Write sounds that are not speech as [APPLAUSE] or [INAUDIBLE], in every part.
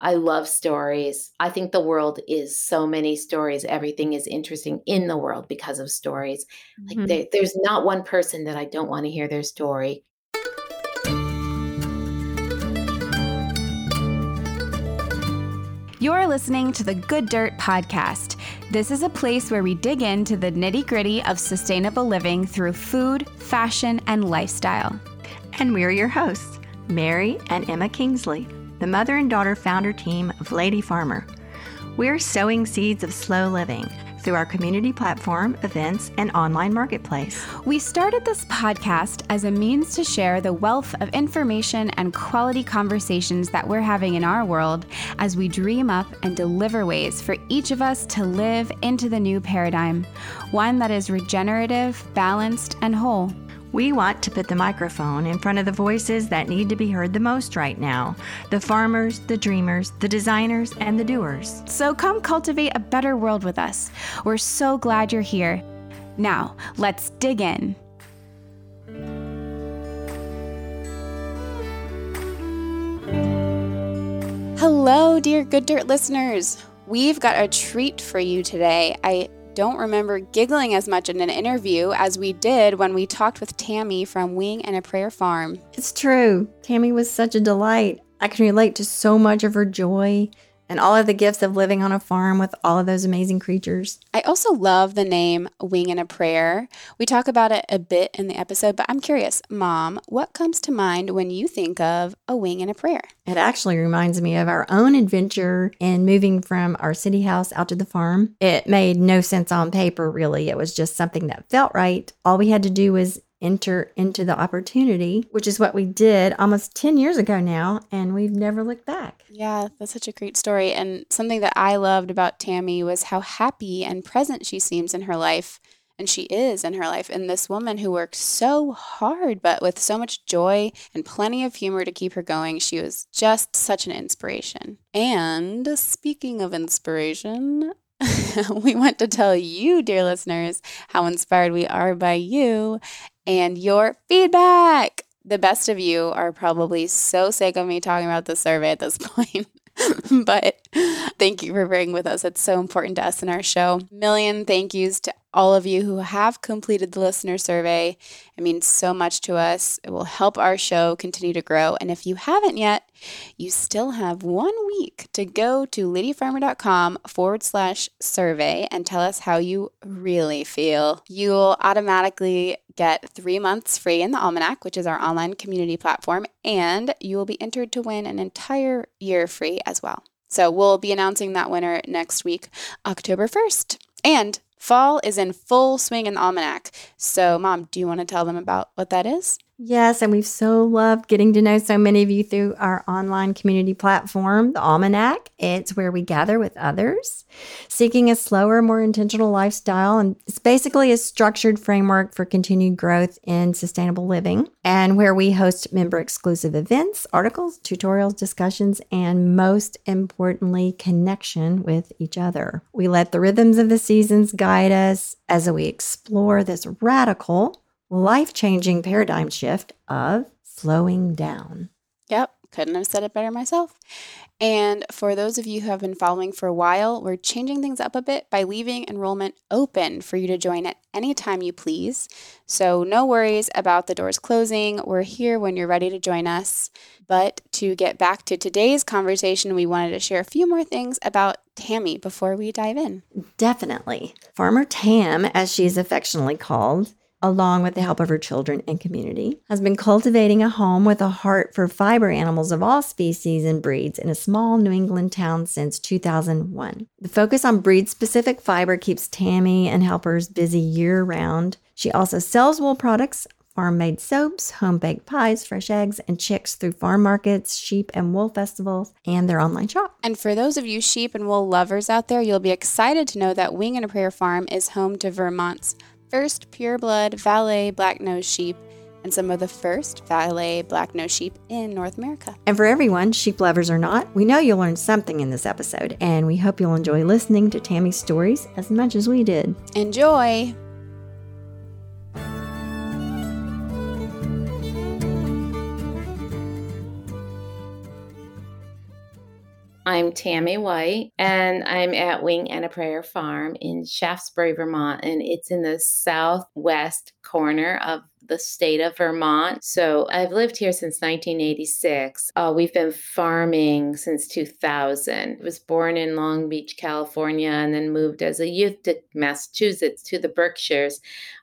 I love stories. I think the world is so many stories. Everything is interesting in the world because of stories. Like Mhm. there, there's not one person that I don't want to hear their story. You're listening to the Good Dirt Podcast. This is a place where we dig into the nitty gritty of sustainable living through food, fashion, and lifestyle. And we're your hosts, Mary and Emma Kingsley, the mother and daughter founder team of Lady Farmer. We're sowing seeds of slow living through our community platform, events, and online marketplace. We started this podcast as a means to share the wealth of information and quality conversations that we're having in our world as we dream up and deliver ways for each of us to live into the new paradigm, one that is regenerative, balanced, and whole. We want to put the microphone in front of the voices that need to be heard the most right now the farmers, the dreamers, the designers, and the doers. So come cultivate a better world with us. We're so glad you're here. Now, let's dig in. Hello, dear Good Dirt listeners. We've got a treat for you today. I don't remember giggling as much in an interview as we did when we talked with Tammy from Wing and a Prayer Farm. It's true. Tammy was such a delight. I can relate to so much of her joy and all of the gifts of living on a farm with all of those amazing creatures. I also love the name Wing and a Prayer. We talk about it a bit in the episode, but I'm curious, Mom, what comes to mind when you think of a wing and a prayer? It actually reminds me of our own adventure in moving from our city house out to the farm. It made no sense on paper, really. It was just something that felt right. All we had to do was enter into the opportunity, which is what we did almost 10 years ago now, and we've never looked back. Yeah, that's such a great story. And something that I loved about Tammy was how happy and present she seems in her life. And she is in her life. And this woman who worked so hard, but with so much joy and plenty of humor to keep her going, she was just such an inspiration. And speaking of inspiration, [LAUGHS] we want to tell you, dear listeners, how inspired we are by you and your feedback. The best of you are probably so sick of me talking about the survey at this [LAUGHS] point. but thank you for bearing with us. It's so important to us in our show. Million thank yous to all of you who have completed the listener survey. It means so much to us. It will help our show continue to grow. And if you haven't yet, you still have one week to go to ladyfarmer.com forward slash survey and tell us how you really feel. You'll automatically get three months free in the Almanac, which is our online community platform, and you will be entered to win an entire year free as well. So we'll be announcing that winner next week, October 1st. And fall is in full swing in the Almanac. So, Mom, do you want to tell them about what that is? Yes, and we've so loved getting to know so many of you through our online community platform, the Almanac. It's where we gather with others, seeking a slower, more intentional lifestyle. And it's basically a structured framework for continued growth in sustainable living, and where we host member exclusive events, articles, tutorials, discussions, and most importantly, connection with each other. We let the rhythms of the seasons guide us as we explore this radical, life changing paradigm shift of slowing down. Yep, couldn't have said it better myself. And for those of you who have been following for a while, we're changing things up a bit by leaving enrollment open for you to join at any time you please. So, no worries about the doors closing. We're here when you're ready to join us. But to get back to today's conversation, we wanted to share a few more things about Tammy before we dive in. Definitely. Farmer Tam, as she's affectionately called, along with the help of her children and community, has been cultivating a home with a heart for fiber animals of all species and breeds in a small New England town since 2001. The focus on breed specific fiber keeps Tammy and helpers busy year round. She also sells wool products, farm made soaps, home baked pies, fresh eggs, and chicks through farm markets, sheep and wool festivals, and their online shop. And for those of you sheep and wool lovers out there, you'll be excited to know that Wing and a Prayer Farm is home to Vermont's first pureblood Valais Blacknose sheep and some of the first Valais Blacknose sheep in North America. And for everyone, sheep lovers or not, we know you'll learn something in this episode, and we hope you'll enjoy listening to Tammy's stories as much as we did. Enjoy! I'm Tammy White, and I'm at Wing and a Prayer Farm in Shaftsbury, Vermont, and it's in the southwest corner of the state of Vermont. So I've lived here since 1986. Uh, we've been farming since 2000. I was born in Long Beach, California, and then moved as a youth to Massachusetts to the Berkshires,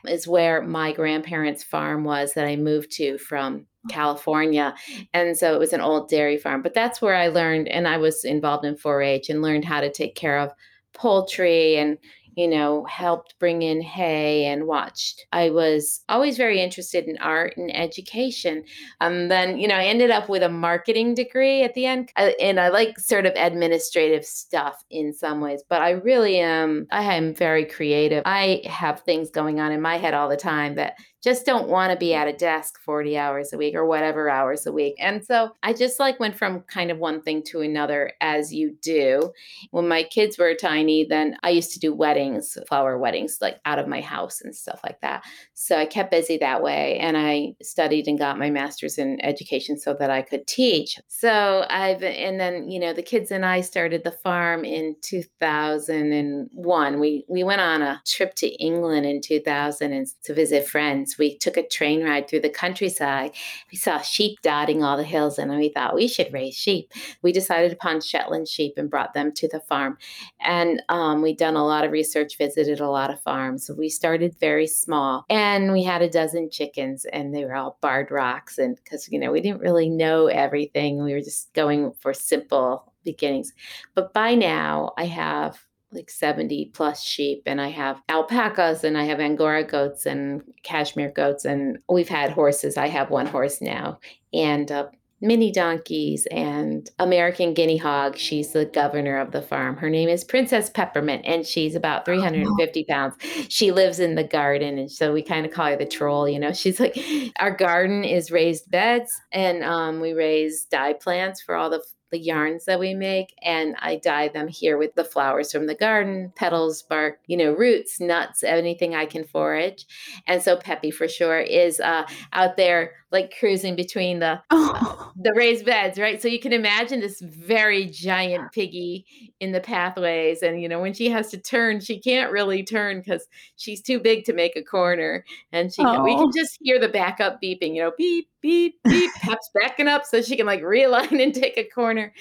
is where my grandparents' farm was that I moved to from California. And so it was an old dairy farm. But that's where I learned, and I was involved in 4 H and learned how to take care of poultry and you know, helped bring in hay and watched. I was always very interested in art and education. And um, then, you know, I ended up with a marketing degree at the end. And I like sort of administrative stuff in some ways, but I really am, I am very creative. I have things going on in my head all the time that just don't want to be at a desk 40 hours a week or whatever hours a week. And so I just like went from kind of one thing to another as you do. When my kids were tiny, then I used to do weddings, flower weddings, like out of my house and stuff like that. So I kept busy that way and I studied and got my master's in education so that I could teach. So I've, and then, you know, the kids and I started the farm in 2001. We, we went on a trip to England in 2000 and to visit friends we took a train ride through the countryside. We saw sheep dotting all the hills, and we thought we should raise sheep. We decided upon Shetland sheep and brought them to the farm. And um, we'd done a lot of research, visited a lot of farms. We started very small, and we had a dozen chickens, and they were all barred rocks. And because, you know, we didn't really know everything, we were just going for simple beginnings. But by now, I have like 70 plus sheep and I have alpacas and I have angora goats and cashmere goats and we've had horses. I have one horse now and uh, mini donkeys and American guinea hog. She's the governor of the farm. Her name is Princess Peppermint and she's about 350 pounds. She lives in the garden and so we kind of call her the troll, you know. She's like our garden is raised beds and um, we raise dye plants for all the the yarns that we make and I dye them here with the flowers from the garden, petals, bark, you know, roots, nuts, anything I can forage. And so Peppy for sure is uh, out there like cruising between the [LAUGHS] oh. uh, [LAUGHS] the raised beds, right? So you can imagine this very giant piggy in the pathways and you know when she has to turn, she can't really turn cuz she's too big to make a corner and she oh. we can just hear the backup beeping, you know, beep beep beep Pep's backing up so she can like realign [LAUGHS] and take a corner.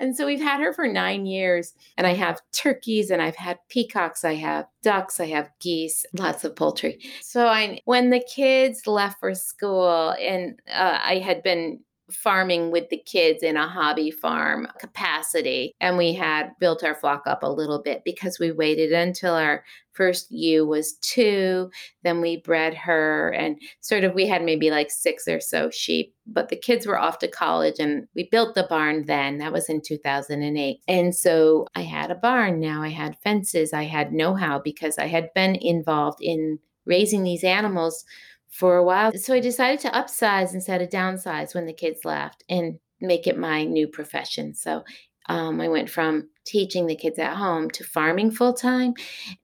And so we've had her for 9 years and I have turkeys and I've had peacocks, I have ducks, I have geese, lots of poultry. So I when the kids left for school and uh, I had been farming with the kids in a hobby farm capacity. And we had built our flock up a little bit because we waited until our first ewe was two. Then we bred her, and sort of we had maybe like six or so sheep. But the kids were off to college, and we built the barn then. That was in 2008. And so I had a barn now. I had fences. I had know how because I had been involved in raising these animals for a while. So I decided to upsize instead of downsize when the kids left and make it my new profession. So um, I went from teaching the kids at home to farming full time.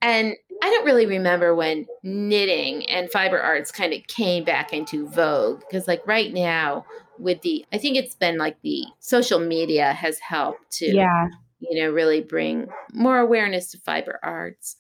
And I don't really remember when knitting and fiber arts kind of came back into vogue because, like, right now, with the, I think it's been like the social media has helped to, yeah. you know, really bring more awareness to fiber arts.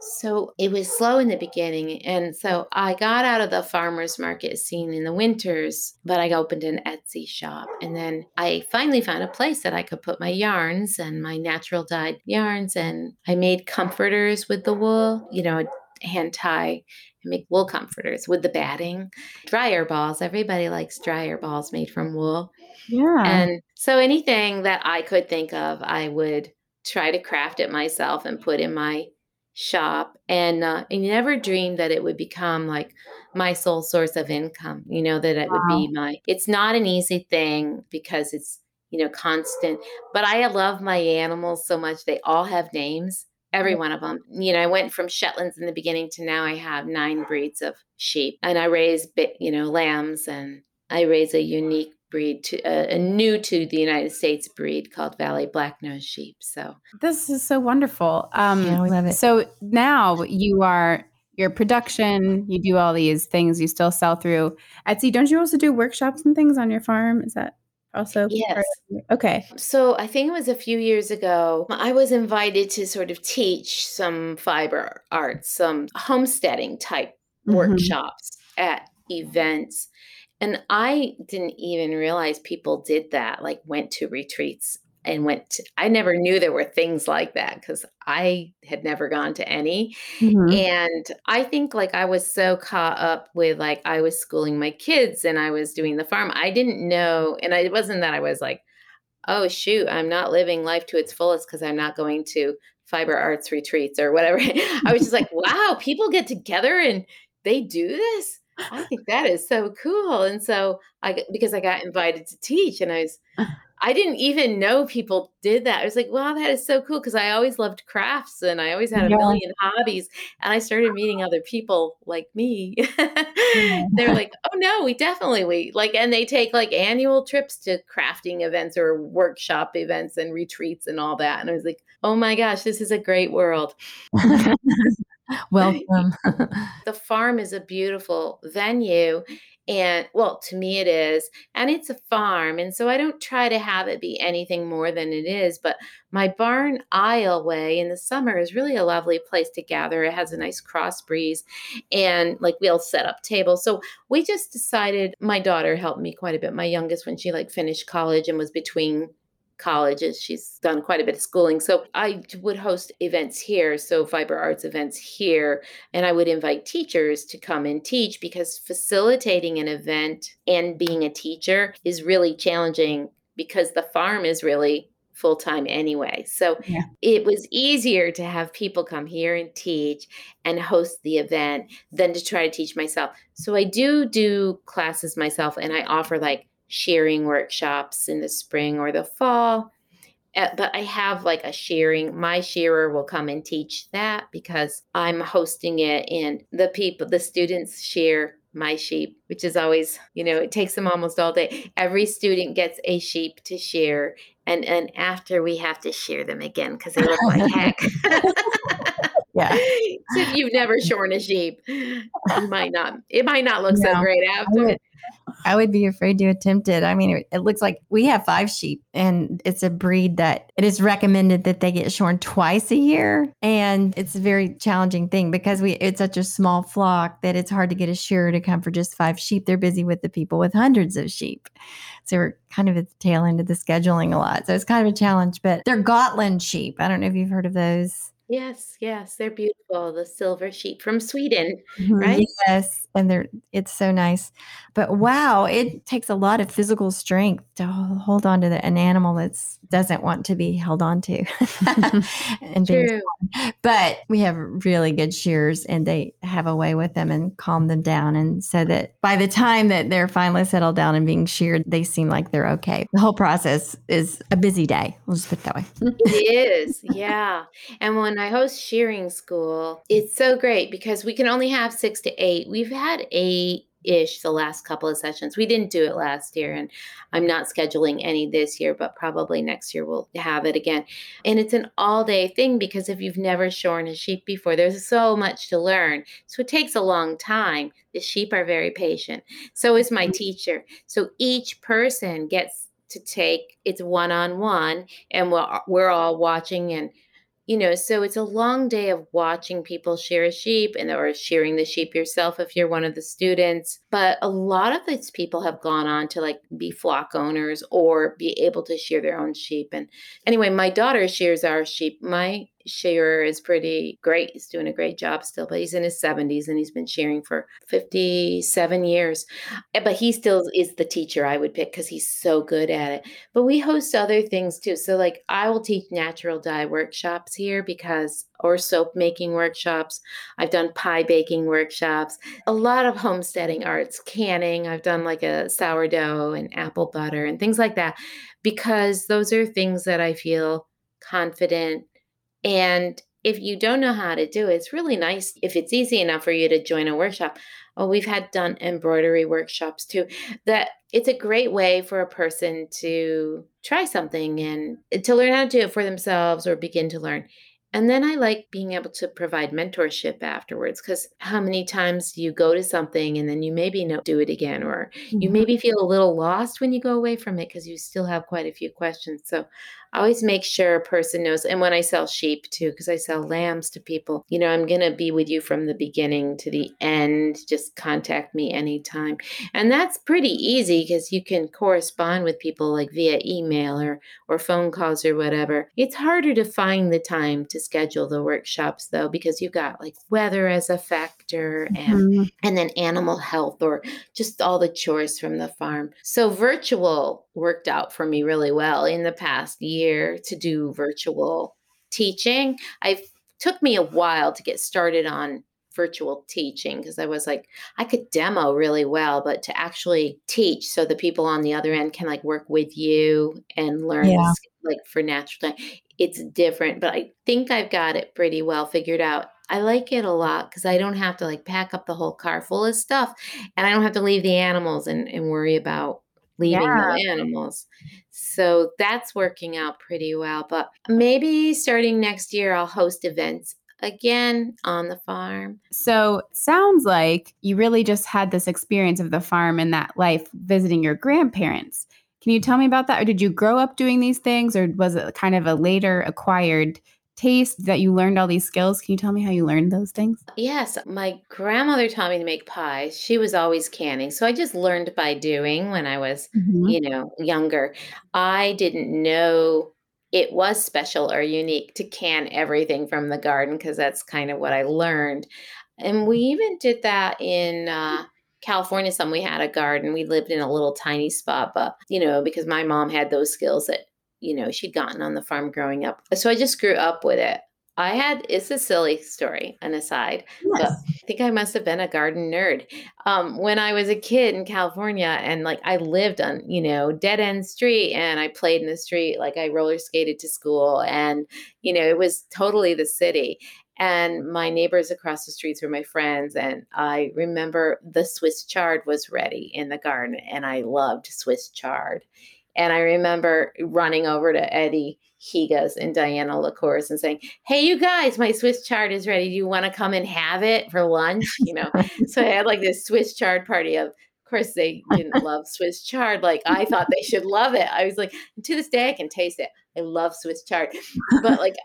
So it was slow in the beginning. And so I got out of the farmer's market scene in the winters, but I opened an Etsy shop. And then I finally found a place that I could put my yarns and my natural dyed yarns. And I made comforters with the wool, you know, hand tie and make wool comforters with the batting, dryer balls. Everybody likes dryer balls made from wool. Yeah. And so anything that I could think of, I would try to craft it myself and put in my shop and uh, I never dreamed that it would become like my sole source of income you know that it wow. would be my it's not an easy thing because it's you know constant but I love my animals so much they all have names every one of them you know I went from Shetlands in the beginning to now I have nine breeds of sheep and I raise you know lambs and I raise a unique breed to uh, a new to the United States breed called Valais Blacknose sheep. So this is so wonderful. Um, yeah, we love it. So now you are your production. You do all these things. You still sell through Etsy. Don't you also do workshops and things on your farm? Is that also? Yes. Okay. So I think it was a few years ago, I was invited to sort of teach some fiber arts, some homesteading type Mhm. workshops at events. And I didn't even realize people did that, like went to retreats and went to, I never knew there were things like that because I had never gone to any. Mhm. And I think like I was so caught up with like I was schooling my kids and I was doing the farm. I didn't know, and it wasn't that I was like, oh shoot, I'm not living life to its fullest because I'm not going to fiber arts retreats or whatever. [LAUGHS] I was just like, [LAUGHS] wow, people get together and they do this. I think that is so cool. And so I because I got invited to teach and I was uh-huh. I didn't even know people did that. I was like, wow, that is so cool because I always loved crafts and I always had a Yeah. million hobbies. And I started meeting other people like me. [LAUGHS] They're mm-hmm. like, oh no, we definitely we like, and they take like annual trips to crafting events or workshop events and retreats and all that. And I was like, oh my gosh, this is a great world. [LAUGHS] [LAUGHS] Welcome. [LAUGHS] [LAUGHS] The farm is a beautiful venue. And well, to me it is. And it's a farm. And so I don't try to have it be anything more than it is. But my barn aisleway in the summer is really a lovely place to gather. It has a nice cross breeze. And like we'll set up tables. So we just decided my daughter helped me quite a bit. My youngest, when she like finished college and was between colleges. She's done quite a bit of schooling. So I would host events here, so fiber arts events here, and I would invite teachers to come and teach because facilitating an event and being a teacher is really challenging because the farm is really full time anyway. So Yeah. it was easier to have people come here and teach and host the event than to try to teach myself. So I do do classes myself and I offer like shearing workshops in the spring or the fall. Uh, but I have like a shearing. My shearer will come and teach that because I'm hosting it, and the people, the students shear my sheep, which is always, you know, it takes them almost all day. Every student gets a sheep to shear, and and after we have to shear them again because they look like heck. [LAUGHS] Yeah. [LAUGHS] so if you've never shorn a sheep, you might not. It might not look so great after. I would be afraid to attempt it. I mean, it, it looks like we have five sheep, and it's a breed that it is recommended that they get shorn twice a year, and it's a very challenging thing because we it's such a small flock that it's hard to get a shearer to come for just five sheep. They're busy with the people with hundreds of sheep, so we're kind of at the tail end of the scheduling a lot. So it's kind of a challenge. But they're Gotland sheep. I don't know if you've heard of those. Yes, yes, they're beautiful. The silver sheep from Sweden. Right? Mm-hmm. Yes, and they're it's so nice. But wow, it takes a lot of physical strength to hold on to the, an animal that doesn't want to be held on to. [LAUGHS] [LAUGHS] and True. but we have really good shears, and they have a way with them and calm them down. And so that by the time that they're finally settled down and being sheared, they seem like they're okay. The whole process is a busy day. We'll just put it that way. [LAUGHS] It is, yeah. And when I host shearing school, it's so great because we can only have six to eight. We've had eight ish the last couple of sessions. We didn't do it last year, and I'm not scheduling any this year, but probably next year we'll have it again. And it's an all day thing because if you've never shorn a sheep before, there's so much to learn. So it takes a long time. The sheep are very patient. So is my mm-hmm. teacher. So each person gets to take it's one on one and we're, we're all watching and you know so it's a long day of watching people shear a sheep and or shearing the sheep yourself if you're one of the students but a lot of these people have gone on to like be flock owners or be able to shear their own sheep and anyway my daughter shears our sheep. My shearer is pretty great he's doing a great job still but he's in his 70s and he's been shearing for 57 years Eh, but he still is the teacher i would pick because he's so good at it but we host other things too. So, like, I will teach natural dye workshops here because, or soap making workshops. I've done pie baking workshops, a lot of homesteading arts, canning. I've done like a sourdough and apple butter and things like that because those are things that I feel confident. And if you don't know how to do it, it's really nice if it's easy enough for you to join a workshop. Oh, we've had done embroidery workshops too. That it's a great way for a person to try something and to learn how to do it for themselves or begin to learn. And then I like being able to provide mentorship afterwards because how many times do you go to something and then you maybe not do it again, or you Mhm. maybe feel a little lost when you go away from it because you still have quite a few questions. So I always make sure a person knows. And when I sell sheep too, because I sell lambs to people, you know, I'm going to be with you from the beginning to the end. Just contact me anytime. And that's pretty easy because you can correspond with people like via email or, or phone calls or whatever. It's harder to find the time to schedule the workshops though, because you've got like weather as a factor and Mhm. and then animal health or just all the chores from the farm. So virtual worked out for me really well in the past year to do virtual teaching. I took me a while to get started on virtual teaching because I was like I could demo really well but to actually teach so the people on the other end can like work with you and learn Yeah. like for natural time it's different but I think I've got it pretty well figured out. I like it a lot because I don't have to like pack up the whole car full of stuff and I don't have to leave the animals and, and worry about leaving Yeah. the animals. So that's working out pretty well. But maybe starting next year, I'll host events again on the farm. So, sounds like you really just had this experience of the farm and that life visiting your grandparents. Can you tell me about that? Or did you grow up doing these things, or was it kind of a later acquired taste that you learned all these skills? Can you tell me how you learned those things? Yes, my grandmother taught me to make pies. She was always canning. So I just learned by doing when I was, you know, younger. I didn't know it was special or unique to can everything from the garden because that's kind of what I learned. And we even did that in uh, California. Some we had a garden. We lived in a little tiny spot, but you know, because my mom had those skills that you know she'd gotten on the farm growing up. So I just grew up with it. I had it's a silly story, an aside, but Yes. I think I must have been a garden nerd. Um, when I was a kid in California and like I lived on, you know, dead end street and I played in the street, like I roller skated to school and, you know, it was totally the city. And my neighbors across the streets were my friends. And I remember the Swiss chard was ready in the garden and I loved Swiss chard. And I remember running over to Eddie Higas and Diana LaCourse and saying, Hey, you guys, my Swiss chard is ready. Do you want to come and have it for lunch? You know, so I had like this Swiss chard party of, of course, they didn't [LAUGHS] love Swiss chard. Like I thought they should love it. I was like, to this day, I can taste it. I love Swiss chard. But like,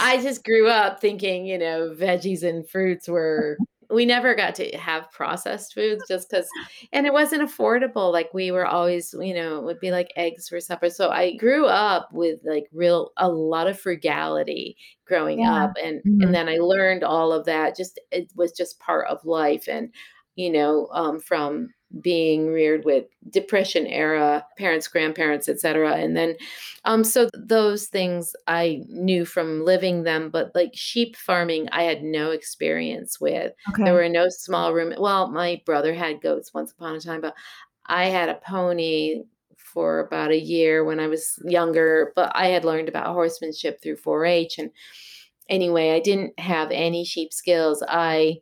I just grew up thinking, you know, veggies and fruits were, we never got to have processed foods just because, and it wasn't affordable. Like we were always, you know, it would be like eggs for supper. So I grew up with like real, a lot of frugality growing Yeah. up. And, Mhm. and then I learned all of that. Just, it was just part of life. And, you know, um, from being reared with depression era parents grandparents etc and then um so those things i knew from living them but like sheep farming i had no experience with. Okay. there were no small room well my brother had goats once upon a time but i had a pony for about a year when i was younger but i had learned about horsemanship through 4-h and anyway i didn't have any sheep skills. I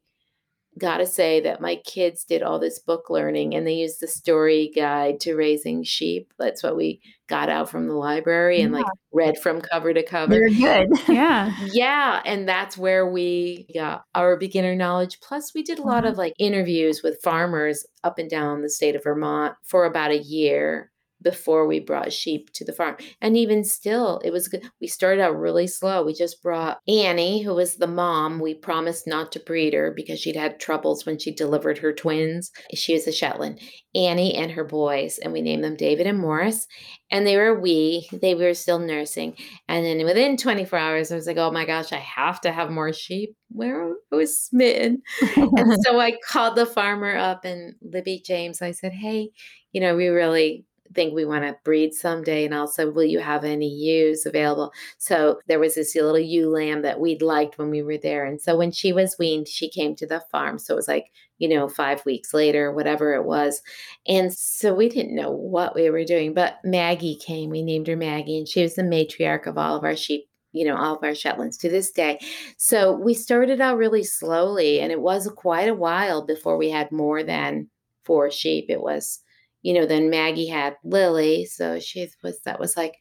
gotta say that my kids did all this book learning and they used the Storey guide to raising sheep. That's what we got out from the library and like read from cover to cover. Very good. yeah. [LAUGHS] Yeah, and that's where we got our beginner knowledge. Plus, we did a lot mm-hmm. of like interviews with farmers up and down the state of Vermont for about a year before we brought sheep to the farm. And even still, it was good. We started out really slow. We just brought Annie, who was the mom. We promised not to breed her because she'd had troubles when she delivered her twins. She was a Shetland. Annie and her boys, and we named them David and Morris. And they were wee. They were still nursing. And then within 24 hours, I was like, oh my gosh, I have to have more sheep. Where I was smitten. and [LAUGHS] so I called the farmer up and Libby James. I said, hey, you know, we really think we want to breed someday. And also, will you have any ewes available? So there was this little ewe lamb that we'd liked when we were there. And so when she was weaned, she came to the farm. So it was like, you know, five weeks later, whatever it was. And so we didn't know what we were doing. But Maggie came. We named her Maggie, and she was the matriarch of all of our sheep you know, all of our Shetlands to this day. So we started out really slowly, and it was quite a while before we had more than four sheep. It was, you know, then Maggie had Lily, so she was that was like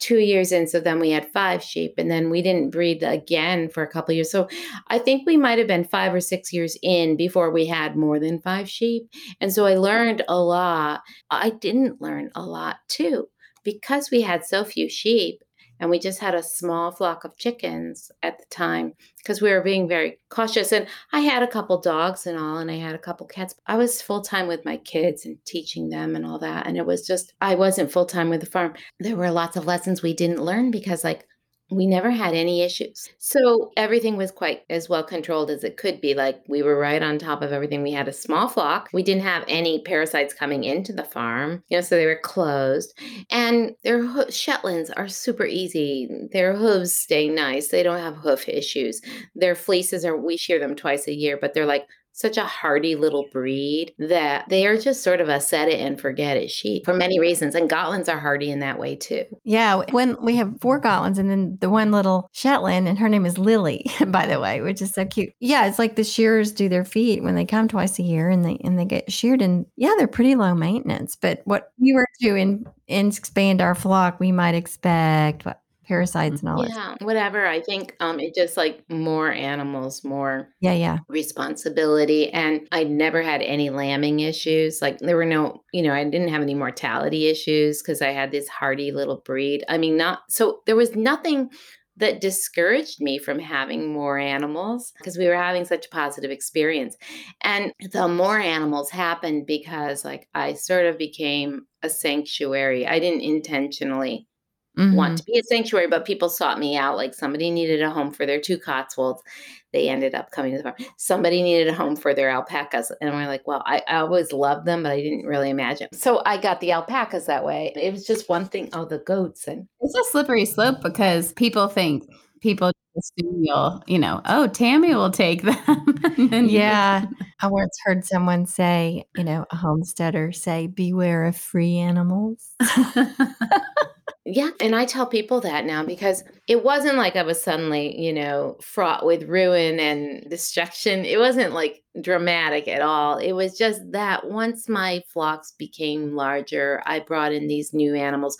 two years in. So then we had five sheep, and then we didn't breed again for a couple years. So I think we might have been five or six years in before we had more than five sheep. And so I learned a lot. I didn't learn a lot too because we had so few sheep and we just had a small flock of chickens at the time because we were being very cautious. And i had a couple dogs and all and i had a couple cats. I was full-time with my kids and teaching them and all that. And it was just i wasn't full-time with the farm. There were lots of lessons we didn't learn because like we never had any issues. So everything was quite as well controlled as it could be. Like we were right on top of everything. We had a small flock. We didn't have any parasites coming into the farm, you know, so they were closed. And their ho- Shetlands are super easy. Their hooves stay nice. They don't have hoof issues. Their fleeces are, we shear them twice a year, but they're like such a hardy little breed that they are just sort of a set it and forget it sheep for many reasons. And Gotlands are hardy in that way too. Yeah. When we have four Gotlands and then the one little Shetland, and her name is Lily, [LAUGHS] by the way, which is so cute. Yeah. It's like the shearers do their feet when they come twice a year and they and they get sheared. And yeah, they're pretty low maintenance. But what we were to in, expand our flock, we might expect what parasites and all that. Yeah, whatever. I think um it just like more animals, more Yeah, yeah. responsibility. And I never had any lambing issues. Like there were no, you know, I didn't have any mortality issues because I had this hardy little breed. I mean, not so there was nothing that discouraged me from having more animals because we were having such a positive experience. And the more animals happened because like I sort of became a sanctuary. I didn't intentionally Mhm. want to be a sanctuary, but people sought me out. Like somebody needed a home for their two Cotswolds. They ended up coming to the farm. Somebody needed a home for their alpacas. And we're like, well, I, I always loved them, but I didn't really imagine. So I got the alpacas that way. It was just one thing. Oh, the goats. And It's a slippery slope because people think people assume you'll, you know, oh, Tammy will take [LAUGHS] them. and then you- Yeah. I once heard someone say, you know, a homesteader say, beware of free animals. [LAUGHS] Yeah. And I tell people that now because it wasn't like I was suddenly, you know, fraught with ruin and destruction. It wasn't like dramatic at all. It was just that once my flocks became larger, I brought in these new animals,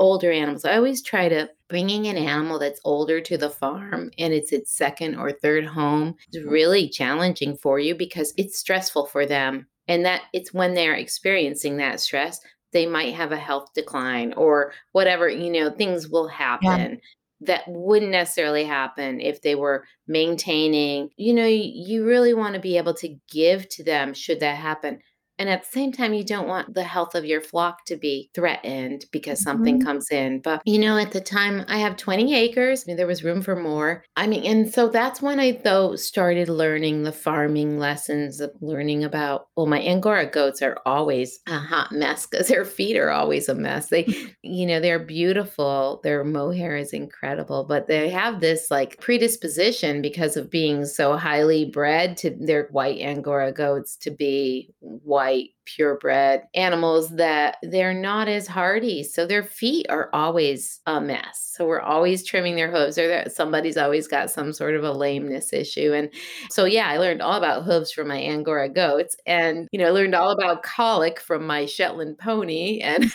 older animals. I always try to bringing an animal that's older to the farm and it's its second or third home is really challenging for you because it's stressful for them. And that it's when they're experiencing that stress they might have a health decline or whatever, you know, things will happen that wouldn't necessarily happen if they were maintaining. You know, you, you really want to be able to give to them should that happen. And at the same time, you don't want the health of your flock to be threatened because something Mhm. comes in. But, you know, at the time, I have 20 acres. I mean, there was room for more. I mean, and so that's when I, though, started learning the farming lessons of learning about, well, my Angora goats are always a hot mess because their feet are always a mess. They, [LAUGHS] you know, they're beautiful. Their mohair is incredible, but they have this like predisposition because of being so highly bred to their white Angora goats to be white, purebred animals that they're not as hardy. So their feet are always a mess. So we're always trimming their hooves, or that somebody's always got some sort of a lameness issue. And so, yeah, I learned all about hooves from my Angora goats, and you know, I learned all about colic from my Shetland pony, and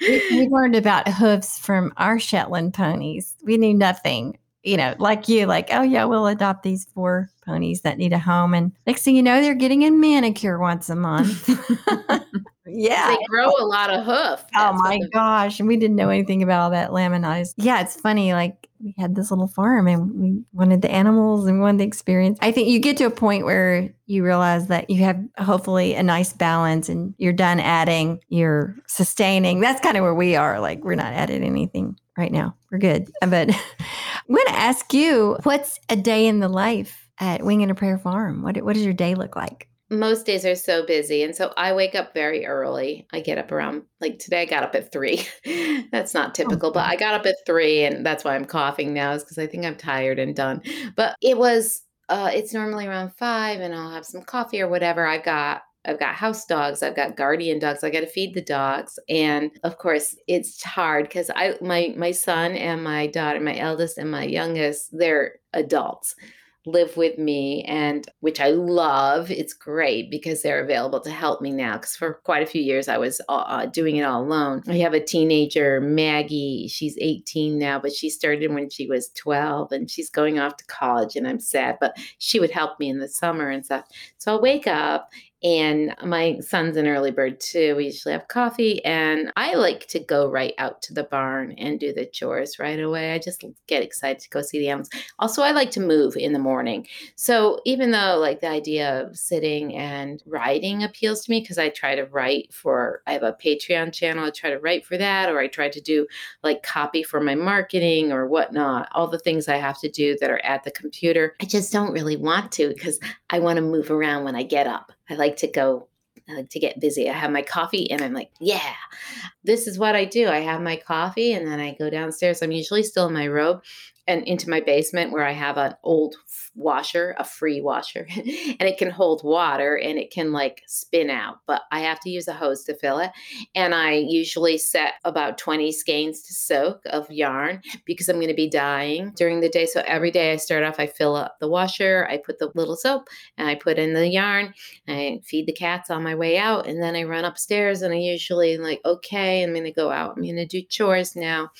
we, we [LAUGHS] learned about hooves from our Shetland ponies. We knew nothing, you know, like you, like, oh, yeah, we'll adopt these four ponies that need a home. And next thing you know, they're getting a manicure once a month. [LAUGHS] yeah. they grow a lot of hoof. Oh That's my gosh. And we didn't know anything about all that laminitis. Yeah, it's funny. Like we had this little farm and we wanted the animals and wanted the experience. I think you get to a point where you realize that you have hopefully a nice balance and you're done adding, you're sustaining. That's kind of where we are. Like we're not adding anything right now. We're good. But [LAUGHS] I'm going to ask you what's a day in the life at Wing and a Prayer Farm? What, what does your day look like? most days are so busy and so i wake up very early i get up around like today i got up at three [LAUGHS] that's not typical but i got up at three and that's why i'm coughing now is because i think i'm tired and done but it was uh it's normally around five and i'll have some coffee or whatever i've got I've got house dogs, I've got guardian dogs. I got to feed the dogs, and of course, it's hard because I my my son and my daughter, my eldest and my youngest, they're adults live with me and which I love. It's great because they're available to help me now cuz for quite a few years I was uh, uh, doing it all alone. I have a teenager, Maggie. She's 18 now, but she started when she was 12 and she's going off to college and I'm sad, but she would help me in the summer and stuff. So I'll wake up and my son's an early bird too. We usually have coffee, and I like to go right out to the barn and do the chores right away. I just get excited to go see the animals. Also, I like to move in the morning. So, even though like the idea of sitting and writing appeals to me, because I try to write for, I have a Patreon channel, I try to write for that, or I try to do like copy for my marketing or whatnot, all the things I have to do that are at the computer. I just don't really want to because I want to move around when I get up. I like to go I like to get busy. I have my coffee and I'm like, yeah, this is what I do. I have my coffee and then I go downstairs. I'm usually still in my robe and into my basement where I have an old washer, a free washer, [LAUGHS] and it can hold water and it can like spin out, but I have to use a hose to fill it. And I usually set about 20 skeins to soak of yarn because I'm going to be dyeing during the day. So every day I start off, I fill up the washer, I put the little soap and I put in the yarn, I feed the cats on my way out, and then I run upstairs and I usually like, okay, I'm going to go out. I'm going to do chores now.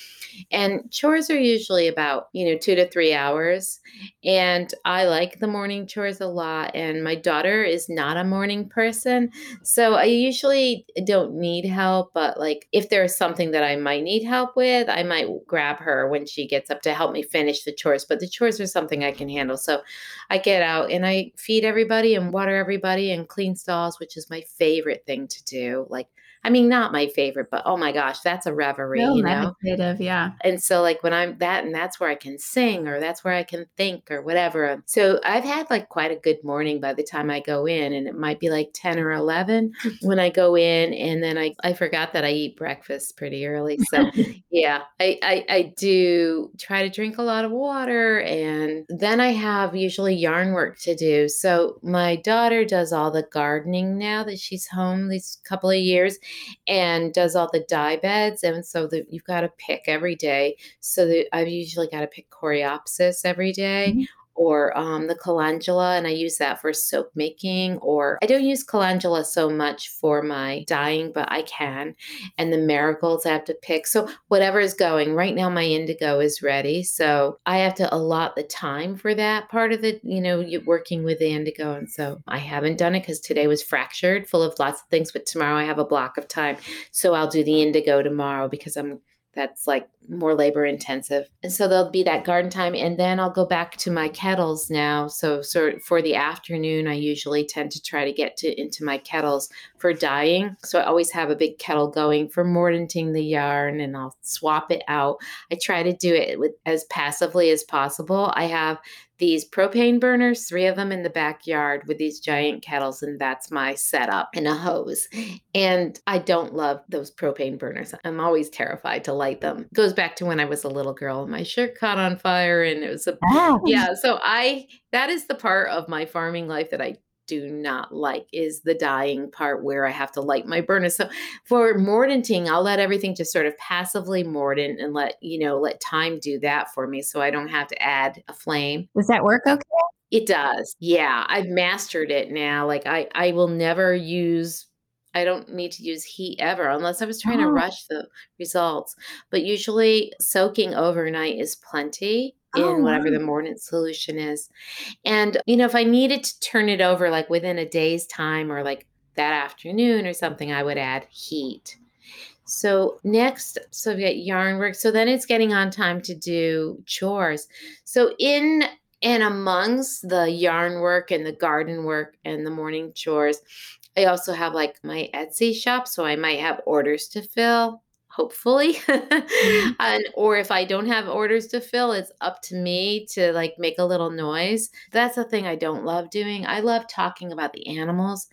And chores are usually about, you know, two to three hours. And I like the morning chores a lot, and my daughter is not a morning person. So I usually don't need help, but like if there's something that I might need help with, I might grab her when she gets up to help me finish the chores. But the chores are something I can handle. So I get out and I feed everybody and water everybody and clean stalls, which is my favorite thing to do. Like I mean, not my favorite, but oh my gosh, that's a reverie, you know? meditative, yeah. And so, like, when I'm that, and that's where I can sing or that's where I can think or whatever. So, I've had like quite a good morning by the time I go in, and it might be like 10 or 11 [LAUGHS] when I go in. And then I, I forgot that I eat breakfast pretty early. So, [LAUGHS] yeah, I, I, I do try to drink a lot of water. And then I have usually yarn work to do. So, my daughter does all the gardening now that she's home these couple of years and does all the dye beds. And so that you've got to pick every day. So that I've usually got to pick Coreopsis every day, mm-hmm or um, the calendula, and I use that for soap making. Or I don't use calendula so much for my dyeing, but I can. And the marigolds I have to pick. So whatever is going right now, my indigo is ready. So I have to allot the time for that part of the, you know, working with the indigo. And so I haven't done it because today was fractured, full of lots of things. But tomorrow I have a block of time, so I'll do the indigo tomorrow because I'm that's like more labor intensive. And so there'll be that garden time. And then I'll go back to my kettles now. So, so for the afternoon, I usually tend to try to get to into my kettles for dyeing. So I always have a big kettle going for mordanting the yarn and I'll swap it out. I try to do it with as passively as possible. I have these propane burners, three of them in the backyard with these giant kettles, and that's my setup and a hose. And I don't love those propane burners. I'm always terrified to light them. It goes back to when I was a little girl and my shirt caught on fire, and it was a oh. yeah. So I that is the part of my farming life that I do not like is the dyeing part where I have to light my burner. So for mordanting, I'll let everything just sort of passively mordant and let, you know, let time do that for me so I don't have to add a flame. Does that work okay? It does. Yeah, I've mastered it now. Like I I will never use I don't need to use heat ever unless I was trying oh. to rush the results. But usually soaking overnight is plenty in oh, whatever the mordant solution is. And, you know, if I needed to turn it over like within a day's time or like that afternoon or something, I would add heat. So next, so we got yarn work. So then it's getting on time to do chores. So in and amongst the yarn work and the garden work and the morning chores, I also have like my Etsy shop. So I might have orders to fill hopefully mm-hmm. [LAUGHS] and or if i don't have orders to fill it's up to me to like make a little noise that's the thing i don't love doing i love talking about the animals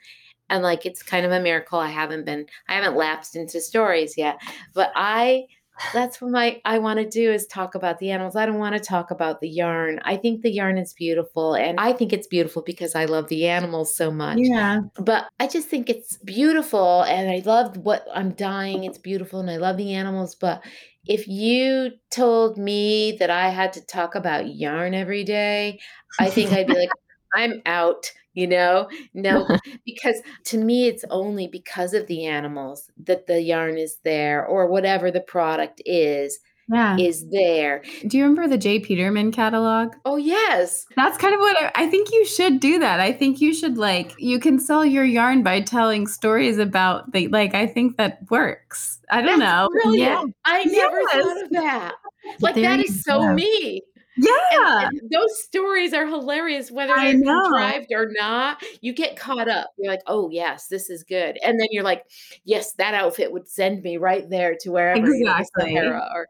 and like it's kind of a miracle i haven't been i haven't lapsed into stories yet but i that's what my I want to do is talk about the animals. I don't want to talk about the yarn. I think the yarn is beautiful and I think it's beautiful because I love the animals so much. Yeah. But I just think it's beautiful and I love what I'm dyeing. It's beautiful and I love the animals, but if you told me that I had to talk about yarn every day, I think I'd be like, [LAUGHS] I'm out, you know? No, [LAUGHS] because to me, it's only because of the animals that the yarn is there or whatever the product is Yeah. is there. Do you remember the J. Peterman catalog? Oh, yes. That's kind of what I, I think you should do that. I think you should like you can sell your yarn by telling stories about the like I think that works. I don't That's know. brilliant. I never Yes. thought of that. Like, There that is so go. me. Yeah. And, and those stories are hilarious, whether I they're know. contrived or not. You get caught up. You're like, oh, yes, this is good. And then you're like, yes, that outfit would send me right there to wherever you know, the Exactly. Or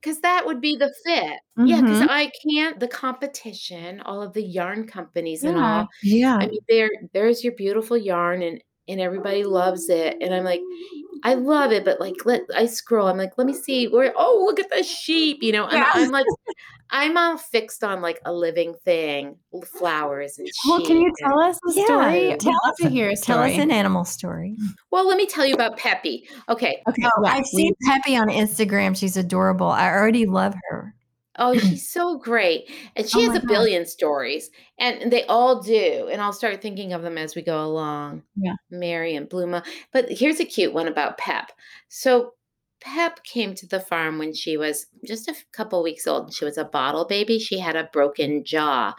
because that would be the fit. Yeah, because. Mm-hmm. I can't the competition, all of the yarn companies and all. Yeah. I mean, there there's your beautiful yarn and and everybody loves it. And I'm like, I love it, but like let I scroll. I'm like, let me see where oh look at the sheep, you know. And Yeah. I'm like, I'm all fixed on like a living thing, flowers and sheep. Well, can you tell us a Yeah, story? I'd tell us to a- hear a Tell us an animal story. well, let me tell you about Peppy. Okay. okay. Oh, yeah, I've seen. Peppy on Instagram. She's adorable. I already love her. Oh, [CLEARS THROAT] she's so great. And she Oh has a gosh. billion stories. And they all do. And I'll start thinking of them as we go along. Yeah. Mary and Bluma. But here's a cute one about Pep. So Pep came to the farm when she was just a couple weeks old she was a bottle baby. She had a broken jaw.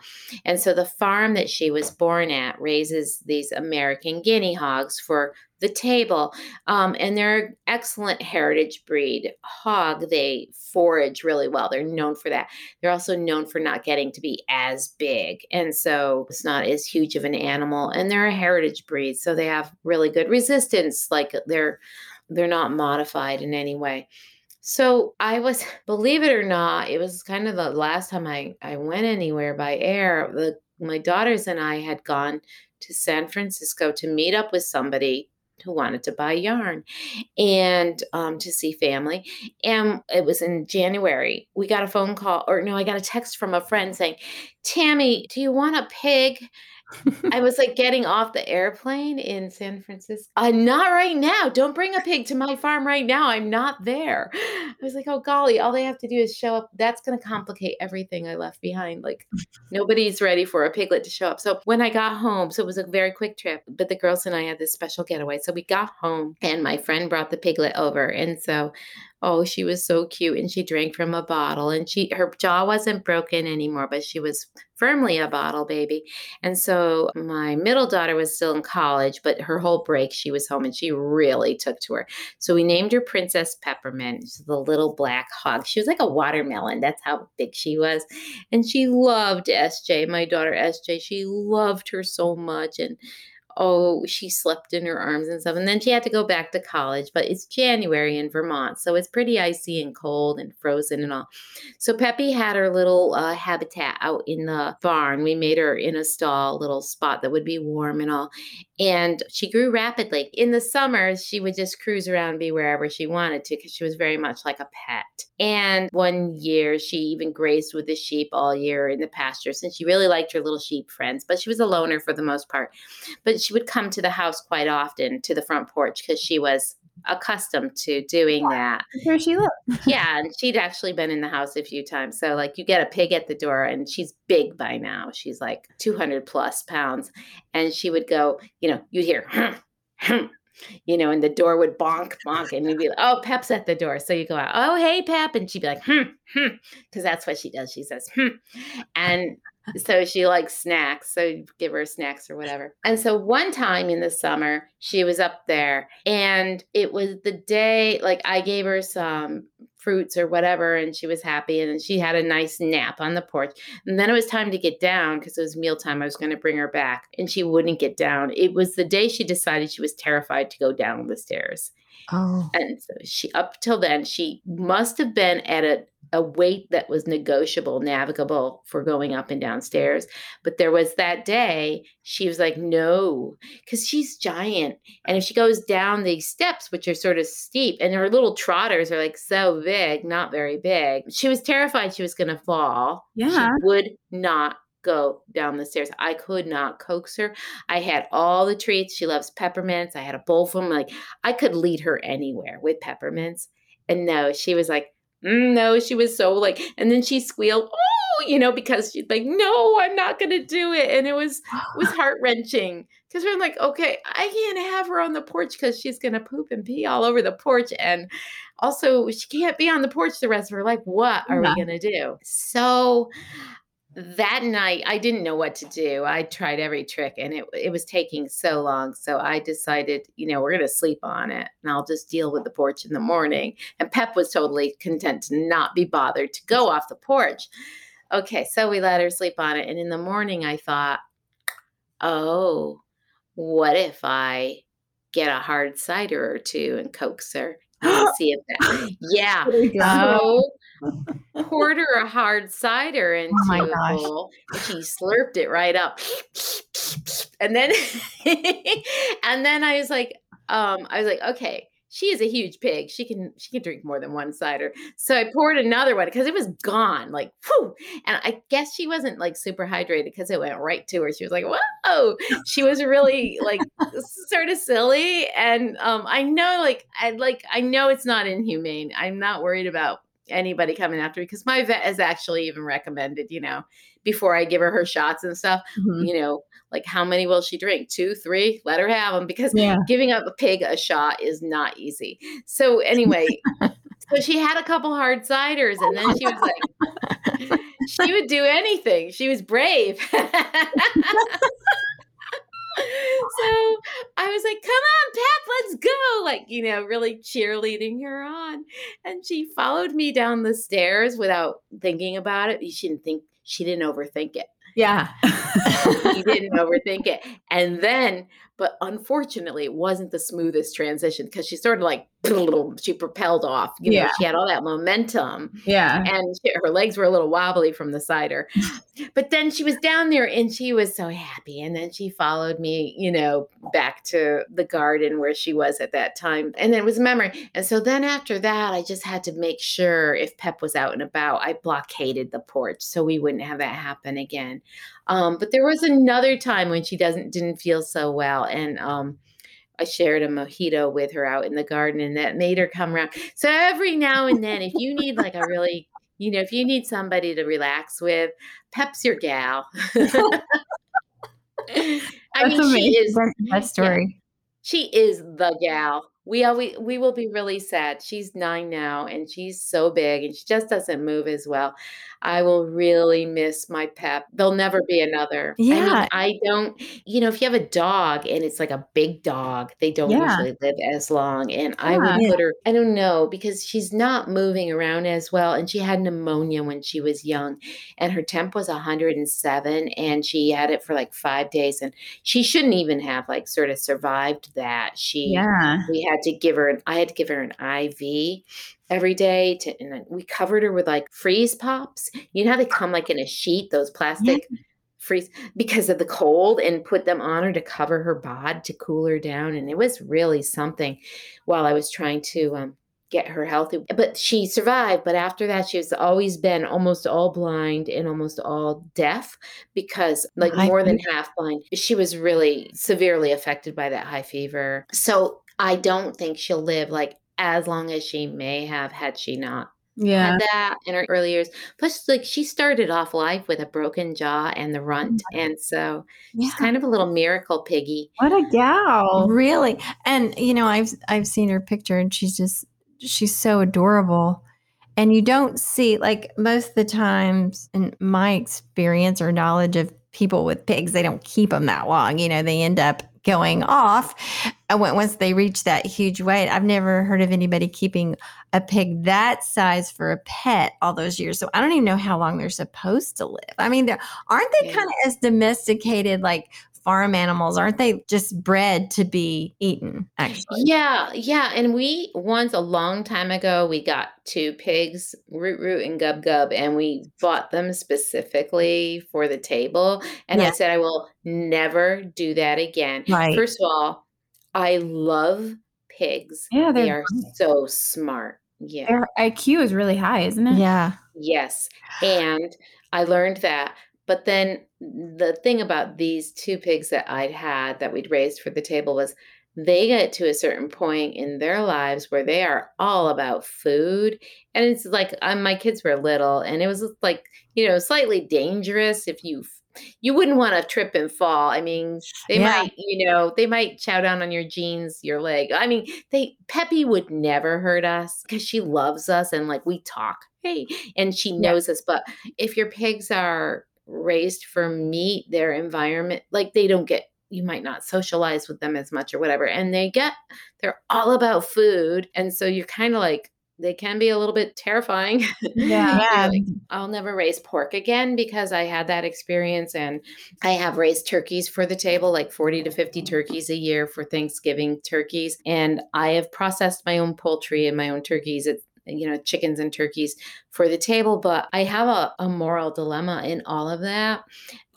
And so the farm that she was born at raises these American guinea hogs for the table. Um, and they're an excellent heritage breed hog. They forage really well. They're known for that. They're also known for not getting to be as big. And so it's not as huge of an animal. And they're a heritage breed. So they have really good resistance. Like they're they're not modified in any way. So I was, [LAUGHS] believe it or not, it was kind of the last time I, I went anywhere by air. The my daughters and I had gone to San Francisco to meet up with somebody who wanted to buy yarn and um, to see family. And it was in January. We got a phone call, or no, I got a text from a friend saying, Tammy, do you want a pig? I was like getting off the airplane in San Francisco. Uh, not right now. Don't bring a pig to my farm right now. I'm not there. I was like, oh golly, all they have to do is show up. That's going to complicate everything I left behind. Like [LAUGHS] nobody's ready for a piglet to show up. So when I got home, so it was a very quick trip, but the girls and I had this special getaway. So we got home and my friend brought the piglet over. And so Oh, she was so cute and she drank from a bottle and she her jaw wasn't broken anymore, but she was firmly a bottle baby. And so my middle daughter was still in college, but her whole break she was home and she really took to her. So we named her Princess Peppermint, the little black hog. She was like a watermelon. That's how big she was. And she loved SJ, my daughter SJ. She loved her so much and oh, she slept in her arms and stuff. And then she had to go back to college, but it's January in Vermont. So it's pretty icy and cold and frozen and all. So Peppy had her little uh, habitat out in the barn. We made her in a stall, little spot that would be warm and all. And she grew rapidly. In the summers, she would just cruise around be wherever she wanted to because she was very much like a pet. And one year, she even grazed with the sheep all year in the pastures. And she really liked her little sheep friends, but she was a loner for the most part. But she would come to the house quite often to the front porch because she was accustomed to doing that. Where she lives. [LAUGHS] Yeah, and she'd actually been in the house a few times. So like you get a pig at the door and she's big by now. She's like 200 plus pounds and she would go, you know, you'd hear "Hum, hum," you know, and the door would bonk, bonk, and you'd be like, oh, Pep's at the door. So you go out, oh, hey, Pep. And she'd be like, hmm, hmm, because that's what she does. She says, hmm. And so she likes snacks. So give her snacks or whatever. And so one time in the summer, she was up there and it was the day, like I gave her some fruits or whatever, and she was happy. And then she had a nice nap on the porch. And then it was time to get down because it was mealtime. I was going to bring her back and she wouldn't get down. It was the day she decided she was terrified to go down the stairs. Oh. And so she, up till then, she must have been at a, a weight that was negotiable, navigable for going up and downstairs. But there was that day, she was like, no, because she's giant. And if she goes down these steps, which are sort of steep, and her little trotters are like so big, not very big, she was terrified she was going to fall. Yeah. She would not go down the stairs. I could not coax her. I had all the treats. She loves peppermints. I had a bowl full. Like I could lead her anywhere with peppermints. And no, she was like, Mm, no, she was so like, and then she squealed, oh, you know, because she's like, no, I'm not gonna do it, and it was it was [SIGHS] heart wrenching because we're like, okay, I can't have her on the porch because she's gonna poop and pee all over the porch, and also she can't be on the porch the rest of her life. What are Yeah. we gonna do? So that night I didn't know what to do. I tried every trick and it it was taking so long. So I decided, you know, we're going to sleep on it and I'll just deal with the porch in the morning. And Pep was totally content to not be bothered to go off the porch. Okay, so we let her sleep on it and in the morning I thought, "Oh, what if I get a hard cider or two and coax her [GASPS] see if that Yeah. So poured her a hard cider into my a bowl. and She slurped it right up. [LAUGHS] And then [LAUGHS] and then I was like, um, I was like, okay, she is a huge pig. She can she can drink more than one cider. So I poured another one because it was gone, like whew. And I guess she wasn't like super hydrated because it went right to her. She was like, whoa. She was really like sort of silly. And um, I know like I like I know it's not inhumane. I'm not worried about anybody coming after me because my vet has actually even recommended, you know, before I give her her shots and stuff, Mhm. you know, like how many will she drink? Two, three? Let her have them because Yeah. giving up a pig a shot is not easy. So anyway, [LAUGHS] so she had a couple hard ciders and then she was like, [LAUGHS] she would do anything. She was brave. [LAUGHS] so I was like, come on, Pep, let's go. Like, you know, really cheerleading her on. And she followed me down the stairs without thinking about it. She didn't think, she didn't overthink it Yeah. [LAUGHS] he didn't overthink it. And then, but unfortunately, it wasn't the smoothest transition because she sort of like [LAUGHS] she propelled off. You know, Yeah. she had all that momentum, yeah. and she, her legs were a little wobbly from the cider. [LAUGHS] But then she was down there, and she was so happy. And then she followed me, you know, back to the garden where she was at that time, and then it was a memory. And so then after that, I just had to make sure if Pep was out and about, I blockaded the porch so we wouldn't have that happen again. Um, but there was another time when she doesn't didn't feel so well, and um, I shared a mojito with her out in the garden, and that made her come around. So every now and then, if you need like a really, you know, if you need somebody to relax with, Pep's your gal. [LAUGHS] I That's mean, she is best story. she is the gal. We always we will be really sad. She's nine now and she's so big and she just doesn't move as well. I will really miss my pep. There'll never be another. I Yeah. mean, I don't, you know, if you have a dog and it's like a big dog, they don't Yeah. usually live as long. And I would put her, I don't know, because she's not moving around as well. And she had pneumonia when she was young. And her temp was 107 and she had it for like five days. And she shouldn't even have like sort of survived that. She Yeah. we had to give her an I had to give her an IV every day to and then we covered her with like freeze pops. You know how they come like in a sheet, those plastic freeze because of the cold and put them on her to cover her bod to cool her down. And it was really something while I was trying to um get her healthy. But she survived. But after that, she's always been almost all blind and almost all deaf because, like, High more than half blind. She was really severely affected by that high fever. So I don't think she'll live like as long as she may have had she not Yeah. had that in her early years. Plus, like, she started off life with a broken jaw and the oh runt. And so Yeah. she's kind of a little miracle piggy. What a gal. Really. And you know, I've I've seen her picture and she's just she's so adorable. And you don't see like most of the times in my experience or knowledge of people with pigs, they don't keep them that long. You know, they end up going off uh, once they reach that huge weight. I've never heard of anybody keeping a pig that size for a pet all those years. So I don't even know how long they're supposed to live. I mean, aren't they Yeah. kind of as domesticated like farm animals? Aren't they just bred to be eaten? Actually, Yeah, yeah. And we once a long time ago, we got two pigs, Root Root and Gub Gub, and we bought them specifically for the table. And I said, I will never do that again. Right. First of all, I love pigs. Yeah, They are so smart. Yeah. Their IQ is really high, isn't it? yeah, Yes. And I learned that. But then the thing about these two pigs that I'd had that we'd raised for the table was they get to a certain point in their lives where they are all about food. And it's like um, my kids were little and it was like, you know, slightly dangerous if you you wouldn't want to trip and fall. I mean, they Yeah. might, you know, they might chow down on your jeans, your leg. I mean, they Peppy would never hurt us because she loves us and like we talk, hey, and she Yeah. knows us. But if your pigs are raised for meat, their environment, like they don't get you might not socialize with them as much or whatever. And they get they're all about food. And so you're kind of like they can be a little bit terrifying. Yeah. [LAUGHS] Like, I'll never raise pork again because I had that experience and I have raised turkeys for the table, like 40 to 50 turkeys a year for Thanksgiving turkeys. And I have processed my own poultry and my own turkeys. It's you know, chickens and turkeys for the table, but I have a, a moral dilemma in all of that.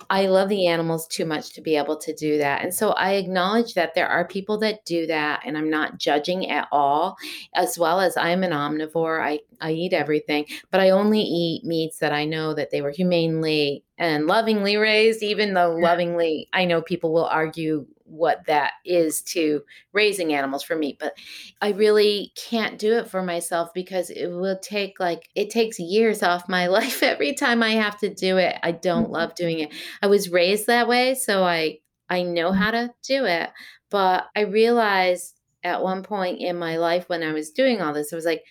I love the animals too much to be able to do that. And so I acknowledge that there are people that do that, and I'm not judging at all, as well as I'm an omnivore. I, I eat everything, but I only eat meats that I know that they were humanely and lovingly raised, even though lovingly, I know people will argue what that is to raising animals for meat, but I really can't do it for myself because it will take like it takes years off my [LAUGHS] life every time I have to do it. I don't mm-hmm. love doing it. I was raised that way, so I I know mm-hmm. how to do it, but I realized at one point in my life when I was doing all this, I was like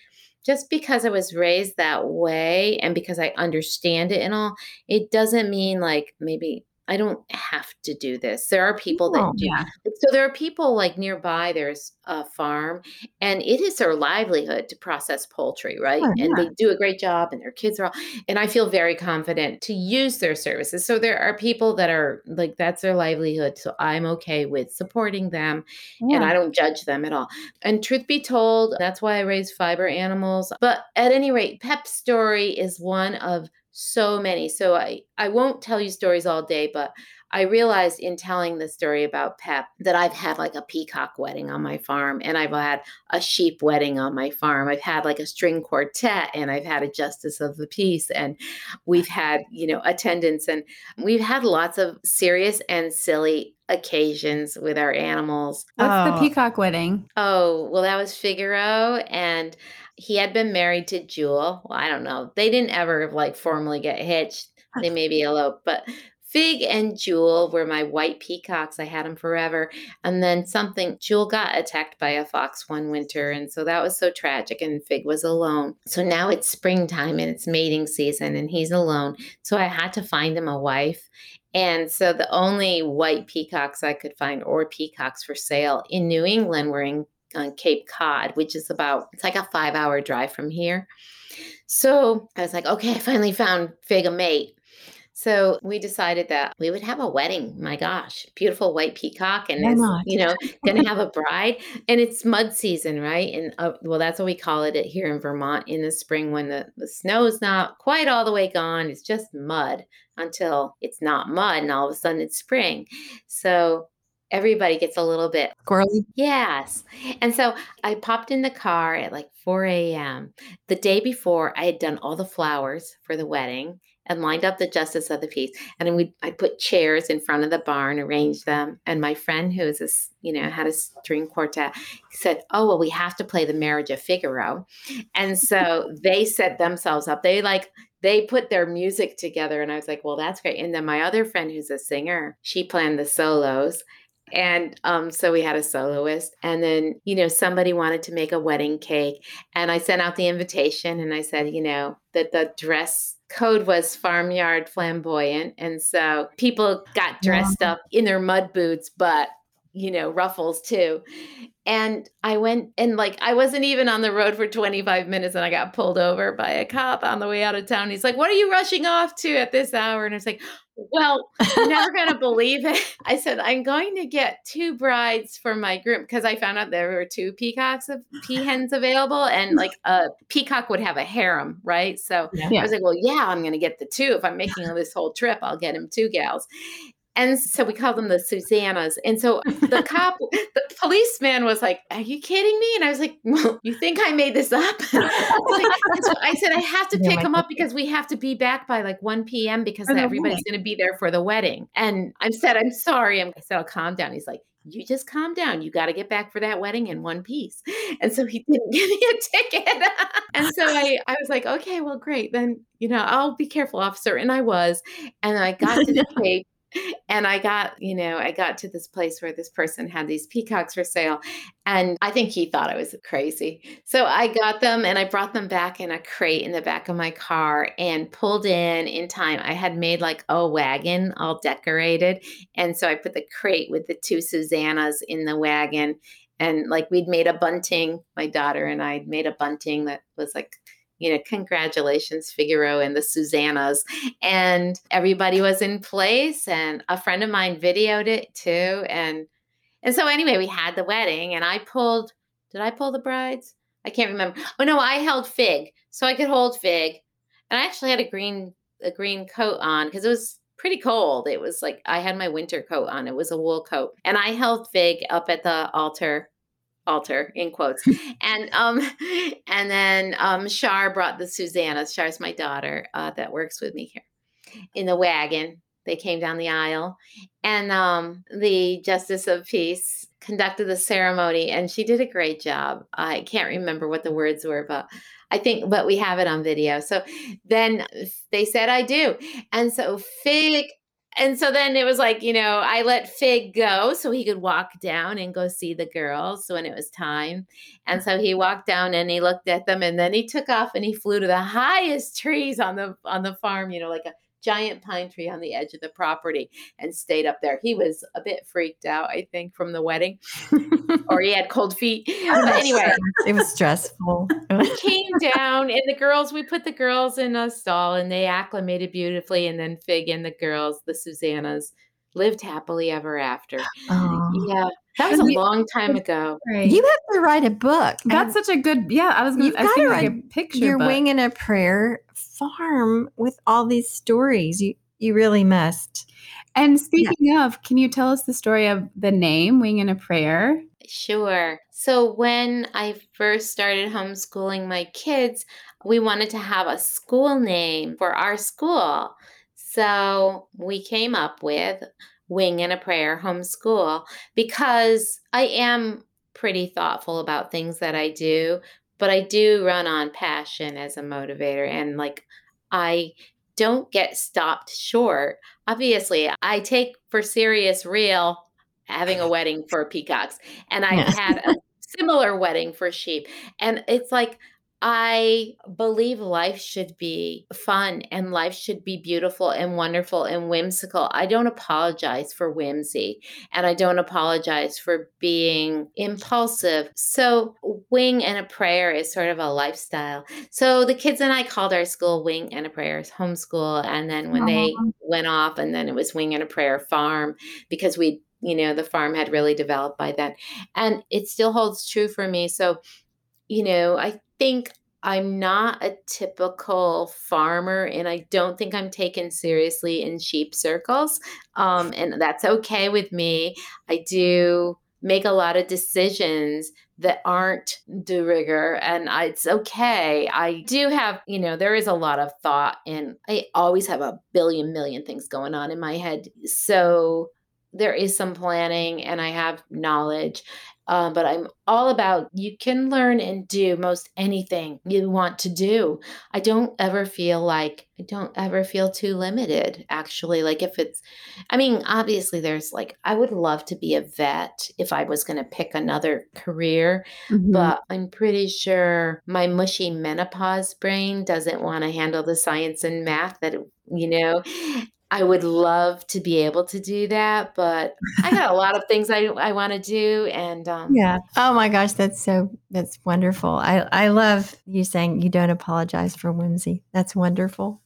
just because I was raised that way and because I understand it and all, it doesn't mean like maybe I don't have to do this. There are people that Oh, do. Yeah. So there are people like nearby, there's a farm, and it is their livelihood to process poultry, right? Sure, and they do a great job, and their kids are all, and I feel very confident to use their services. So there are people that are like, that's their livelihood. So I'm okay with supporting them, and I don't judge them at all. And truth be told, that's why I raise fiber animals. But at any rate, Pep's story is one of so many. So I, I won't tell you stories all day, but I realized in telling the story about Pep that I've had like a peacock wedding on my farm and I've had a sheep wedding on my farm. I've had like a string quartet and I've had a justice of the peace and we've had, you know, attendance and we've had lots of serious and silly occasions with our animals. What's Oh. the peacock wedding? Oh, well, that was Figaro, and he had been married to Jewel. Well, I don't know. They didn't ever like formally get hitched. They maybe eloped, but Fig and Jewel were my white peacocks. I had them forever. And then something, Jewel got attacked by a fox one winter. And so that was so tragic. And Fig was alone. So now it's springtime and it's mating season and he's alone. So I had to find him a wife. And so the only white peacocks I could find or peacocks for sale in New England were in on Cape Cod, which is about it's like a five hour drive from here. So I was like, okay, I finally found Fig a mate. So we decided that we would have a wedding. My gosh, beautiful white peacock, and you know, gonna have a bride. And it's mud season, right? And uh, well, that's what we call it here in Vermont in the spring when the the snow is not quite all the way gone. It's just mud until it's not mud, and all of a sudden it's spring. So everybody gets a little bit Squirrely. Yes. And so I popped in the car at like 4 a.m. The day before, I had done all the flowers for the wedding and lined up the justice of the peace. And then we I put chairs in front of the barn, arranged them. And my friend who is this, you know, had a string quartet said, Oh, well, we have to play the marriage of Figaro. And so [LAUGHS] they set themselves up. They like they put their music together and I was like, well, that's great. And then my other friend who's a singer, she planned the solos. And um, so we had a soloist. And then, you know, somebody wanted to make a wedding cake. And I sent out the invitation and I said, you know, that the dress code was farmyard flamboyant. And so people got dressed up in their mud boots, but you know, ruffles too. And I went and like I wasn't even on the road for 25 minutes and I got pulled over by a cop on the way out of town. He's like, What are you rushing off to at this hour? And I was like, Well, you're never [LAUGHS] gonna believe it. I said, I'm going to get two brides for my groom because I found out there were two peacocks of peahens available, and like a peacock would have a harem, right? So I was like, well, yeah, I'm going to get the two. If I'm making [LAUGHS] this whole trip, I'll get him two gals. And so we called them the Susannas. And so the [LAUGHS] cop, the policeman was like, Are you kidding me? And I was like, Well, you think I made this up? [LAUGHS] And so I said, I have to [LAUGHS] pick like, him up because we have to be back by like 1 p.m. because everybody's going to be there for the wedding. And I said, I'm sorry. I'm, I said, I'll calm down. He's like, you just calm down. You got to get back for that wedding in one piece. And so he didn't give me a ticket. and so I, I was like, okay, well, great. Then, you know, I'll be careful, officer. And I was. And I got to the Cape and I got, you know, I got to this place where this person had these peacocks for sale. And I think he thought I was crazy. So I got them and I brought them back in a crate in the back of my car and pulled in in time. I had made like a wagon all decorated. And so I put the crate with the two Susannas in the wagon. And like we'd made a bunting, my daughter and I made a bunting that was like you know, congratulations, Figaro and the Susannas. And everybody was in place. And a friend of mine videoed it too. And and so anyway, we had the wedding and I pulled, did I pull the brides? I can't remember. Oh no, I held Fig. So I could hold Fig. And I actually had a green a green coat on because it was pretty cold. It was like I had my winter coat on. It was a wool coat. And I held Fig up at the altar altar in quotes. And [LAUGHS] um and then um Shar brought the Susanna Shar's my daughter uh, that works with me here. In the wagon. They came down the aisle. And um the justice of peace conducted the ceremony and she did a great job. I can't remember what the words were but I think but we have it on video. So then they said I do. And so Fig and so then it was like, you know, I let Fig go so he could walk down and go see the girls when it was time. And so he walked down and he looked at them and then he took off and he flew to the highest trees on the on the farm, you know, like a giant pine tree on the edge of the property and stayed up there. He was a bit freaked out, I think, from the wedding, [LAUGHS] or he had cold feet. But anyway, it was stressful. [LAUGHS] we came down, and the girls, we put the girls in a stall and they acclimated beautifully. And then Fig and the girls, the Susannas, lived happily ever after. Oh. Yeah. That was a long time ago. You have to write a book. That's such a good. Yeah, I was going to. I think like a picture. Your book. wing and a prayer farm with all these stories. You you really must. And speaking yeah. of, can you tell us the story of the name Wing and a Prayer? Sure. So when I first started homeschooling my kids, we wanted to have a school name for our school. So we came up with Wing and a Prayer Homeschool because I am pretty thoughtful about things that I do, but I do run on passion as a motivator. And like, I don't get stopped short. Obviously, I take for serious real having a wedding for peacocks, and I had a similar wedding for sheep. And it's like I believe life should be fun and life should be beautiful and wonderful and whimsical. I don't apologize for whimsy and I don't apologize for being impulsive. So, Wing and a Prayer is sort of a lifestyle. So, the kids and I called our school Wing and a Prayer homeschool. And then when uh-huh. they went off, and then it was Wing and a Prayer farm because we you know the farm had really developed by then and it still holds true for me so you know i think I'm not a typical farmer and I don't think I'm taken seriously in sheep circles. Um, and that's okay with me. I do make a lot of decisions that aren't de rigueur and I, it's okay. I do have, you know, there is a lot of thought and I always have a billion million things going on in my head. So there is some planning and I have knowledge uh, but I'm all about you can learn and do most anything you want to do. I don't ever feel like I don't ever feel too limited, actually. Like, if it's, I mean, obviously, there's like, I would love to be a vet if I was going to pick another career, mm-hmm. but I'm pretty sure my mushy menopause brain doesn't want to handle the science and math that, you know, I would love to be able to do that, but I got a lot of things I, I want to do. And um, yeah. Oh my gosh, that's so, that's wonderful. I, I love you saying you don't apologize for whimsy. That's wonderful.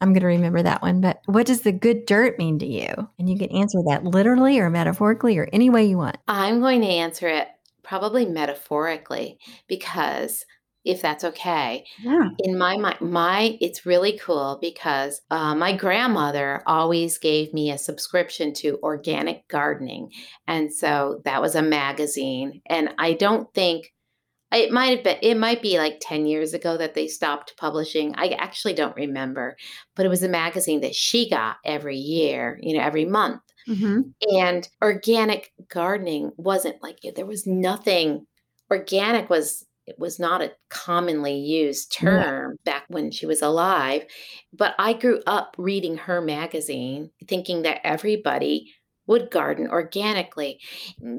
I'm going to remember that one. But what does the good dirt mean to you? And you can answer that literally or metaphorically or any way you want. I'm going to answer it probably metaphorically because if that's okay. Yeah. In my my, my it's really cool because uh, my grandmother always gave me a subscription to organic gardening, and so that was a magazine. And I don't think it might have been it might be like 10 years ago that they stopped publishing i actually don't remember but it was a magazine that she got every year you know every month Mm-hmm. and organic gardening wasn't like there was nothing organic was it was not a commonly used Yeah. term back when she was alive but i grew up reading her magazine thinking that everybody would garden organically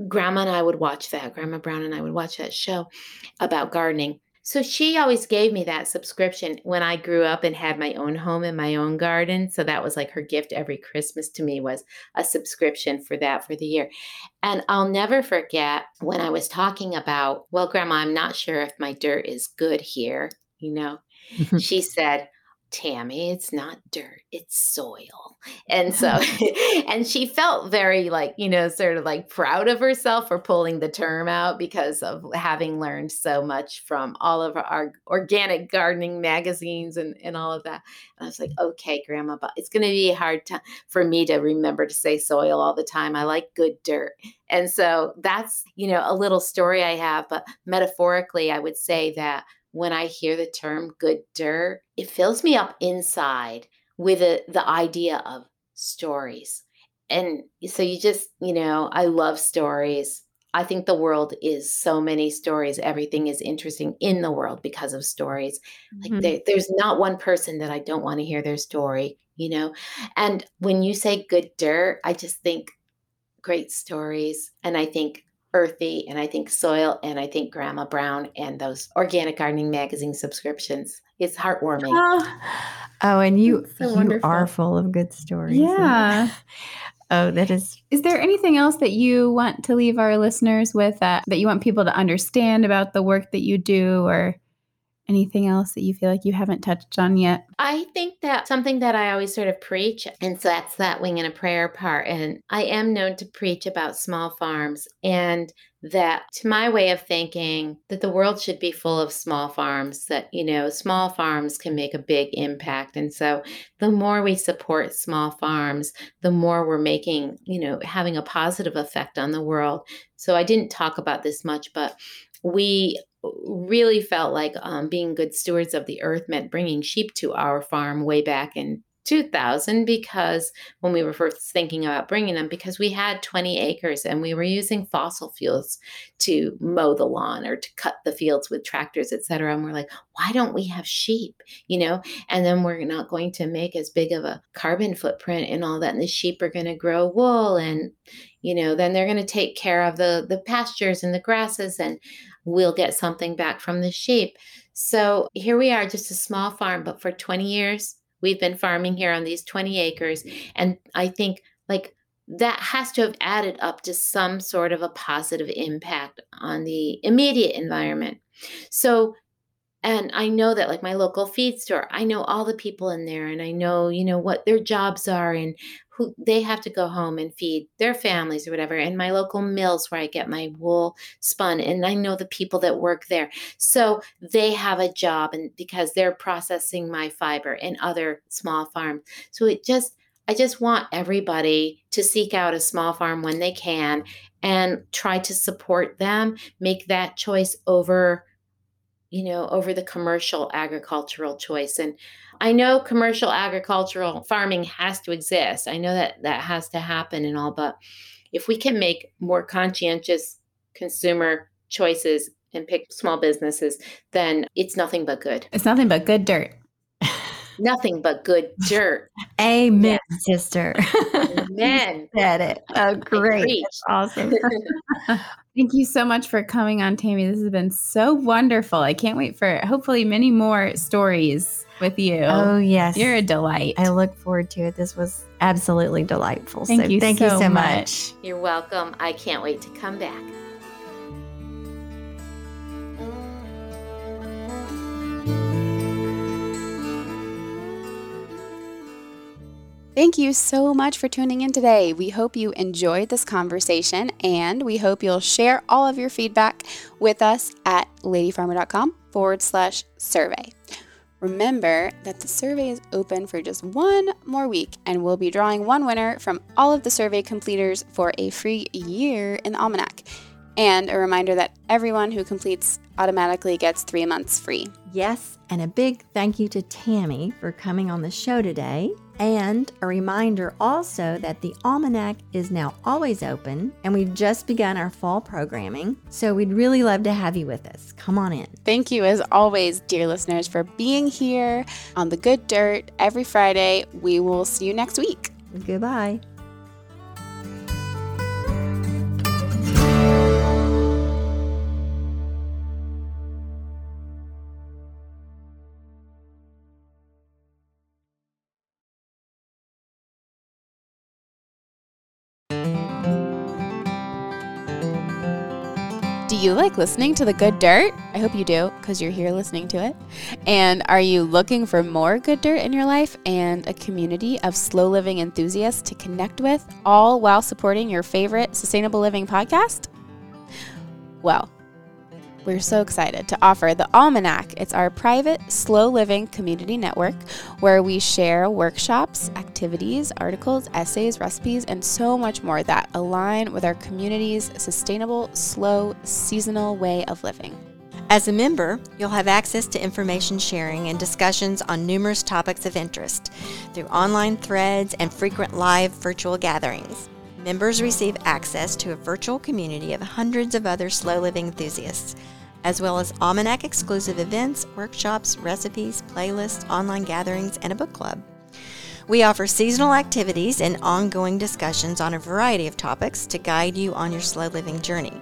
grandma and i would watch that grandma brown and i would watch that show about gardening so she always gave me that subscription when i grew up and had my own home and my own garden so that was like her gift every christmas to me was a subscription for that for the year and I'll never forget when I was talking about, well, Grandma, I'm not sure if my dirt is good here. You know, [LAUGHS] she said, Tammy, it's not dirt, it's soil. And so, [LAUGHS] [LAUGHS] and she felt very like, you know, sort of like proud of herself for pulling the term out because of having learned so much from all of our organic gardening magazines and, and all of that. And I was like, okay, Grandma, but it's going to be hard to, for me to remember to say soil all the time. I like good dirt. And so that's, you know, a little story I have, but metaphorically, I would say that when I hear the term good dirt, it fills me up inside with a, the idea of stories. And so you just, you know, I love stories. I think the world is so many stories. Everything is interesting in the world because of stories. Like Mhm. there, there's not one person that I don't want to hear their story, you know? And when you say good dirt, I just think great stories. And I think earthy and I think soil and I think Grandma Brown and those organic gardening magazine subscriptions. It's heartwarming. Oh, Oh, and you so you wonderful. are full of good stories. yeah. [LAUGHS] Oh, that is Is there anything else that you want to leave our listeners with that, that you want people to understand about the work that you do or anything else that you feel like you haven't touched on yet? I think that something that I always sort of preach, and so that's that wing and a prayer part. And I am known to preach about small farms and that to my way of thinking that the world should be full of small farms that you know small farms can make a big impact and so the more we support small farms the more we're making you know having a positive effect on the world so i didn't talk about this much but we really felt like um, being good stewards of the earth meant bringing sheep to our farm way back in 2000 because when we were first thinking about bringing them because we had 20 acres and we were using fossil fuels to mow the lawn or to cut the fields with tractors etc and we're like why don't we have sheep? You know? And then we're not going to make as big of a carbon footprint and all that and the sheep are going to grow wool and you know then they're going to take care of the the pastures and the grasses and we'll get something back from the sheep. So here we are just a small farm but for 20 years we've been farming here on these 20 acres. And i think like that has to have added up to some sort of a positive impact on the immediate environment. So and i know that like my local feed store i know all the people in there and i know you know what their jobs are and who they have to go home and feed their families or whatever and my local mills where i get my wool spun and i know the people that work there. So they have a job and because they're processing my fiber and other small farms. So it just i just want everybody to seek out a small farm when they can and try to support them make that choice over you know over the commercial agricultural choice and i know commercial agricultural farming has to exist i know that that has to happen and all but if we can make more conscientious consumer choices and pick small businesses then it's nothing but good It's nothing but good dirt. [LAUGHS] nothing but good dirt amen, sister. [LAUGHS] amen Said it. Oh, great. Awesome. [LAUGHS] Thank you so much for coming on, Tammy. This has been so wonderful. I can't wait for hopefully many more stories with you. Oh, yes. You're a delight. I look forward to it. This was absolutely delightful. Thank so you thank you so so much. much. you're welcome i can't wait to come back Thank you so much for tuning in today. We hope you enjoyed this conversation and we hope you'll share all of your feedback with us at ladyfarmer.com forward slash survey. Remember that the survey is open for just one more week and we'll be drawing one winner from all of the survey completers for a free year in the Almanac. And a reminder that everyone who completes automatically gets three months free. Yes, and a big thank you to Tammy for coming on the show today. And a reminder also that the Almanac is now always open and we've just begun our fall programming. So we'd really love to have you with us. Come on in. Thank you, as always, dear listeners, for being here on The Good Dirt every Friday. We will see you next week. Goodbye. You like listening to The Good Dirt? I hope you do, because you're here listening to it. And are you looking for more good dirt in your life and a community of slow living enthusiasts to connect with, all while supporting your favorite sustainable living podcast? Well, we're so excited to offer the Almanac. It's our private, slow living community network where we share workshops, activities, articles, essays, recipes, and so much more that align with our community's sustainable, slow, seasonal way of living. As a member, you'll have access to information sharing and discussions on numerous topics of interest through online threads and frequent live virtual gatherings. Members receive access to a virtual community of hundreds of other slow living enthusiasts, as well as Almanac exclusive events, workshops, recipes, playlists, online gatherings, and a book club. We offer seasonal activities and ongoing discussions on a variety of topics to guide you on your slow living journey.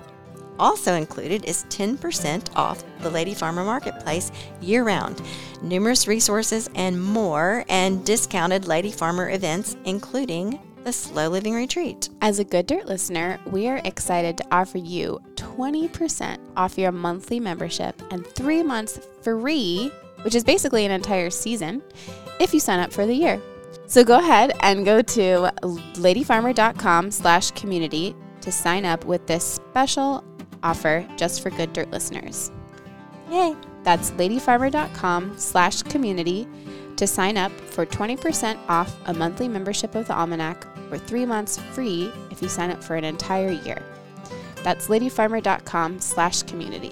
Also included is 10% off the Lady Farmer Marketplace year round, numerous resources and more, and discounted Lady Farmer events, including the Slow Living Retreat. As a Good Dirt listener, we are excited to offer you 20% off your monthly membership and three months free, which is basically an entire season, if you sign up for the year. So go ahead and go to ladyfarmer.com slash community to sign up with this special offer just for Good Dirt listeners. Yay! That's ladyfarmer.com slash community to sign up for 20% off a monthly membership of the Almanac or three months free if you sign up for an entire year. That's ladyfarmer.com slash community.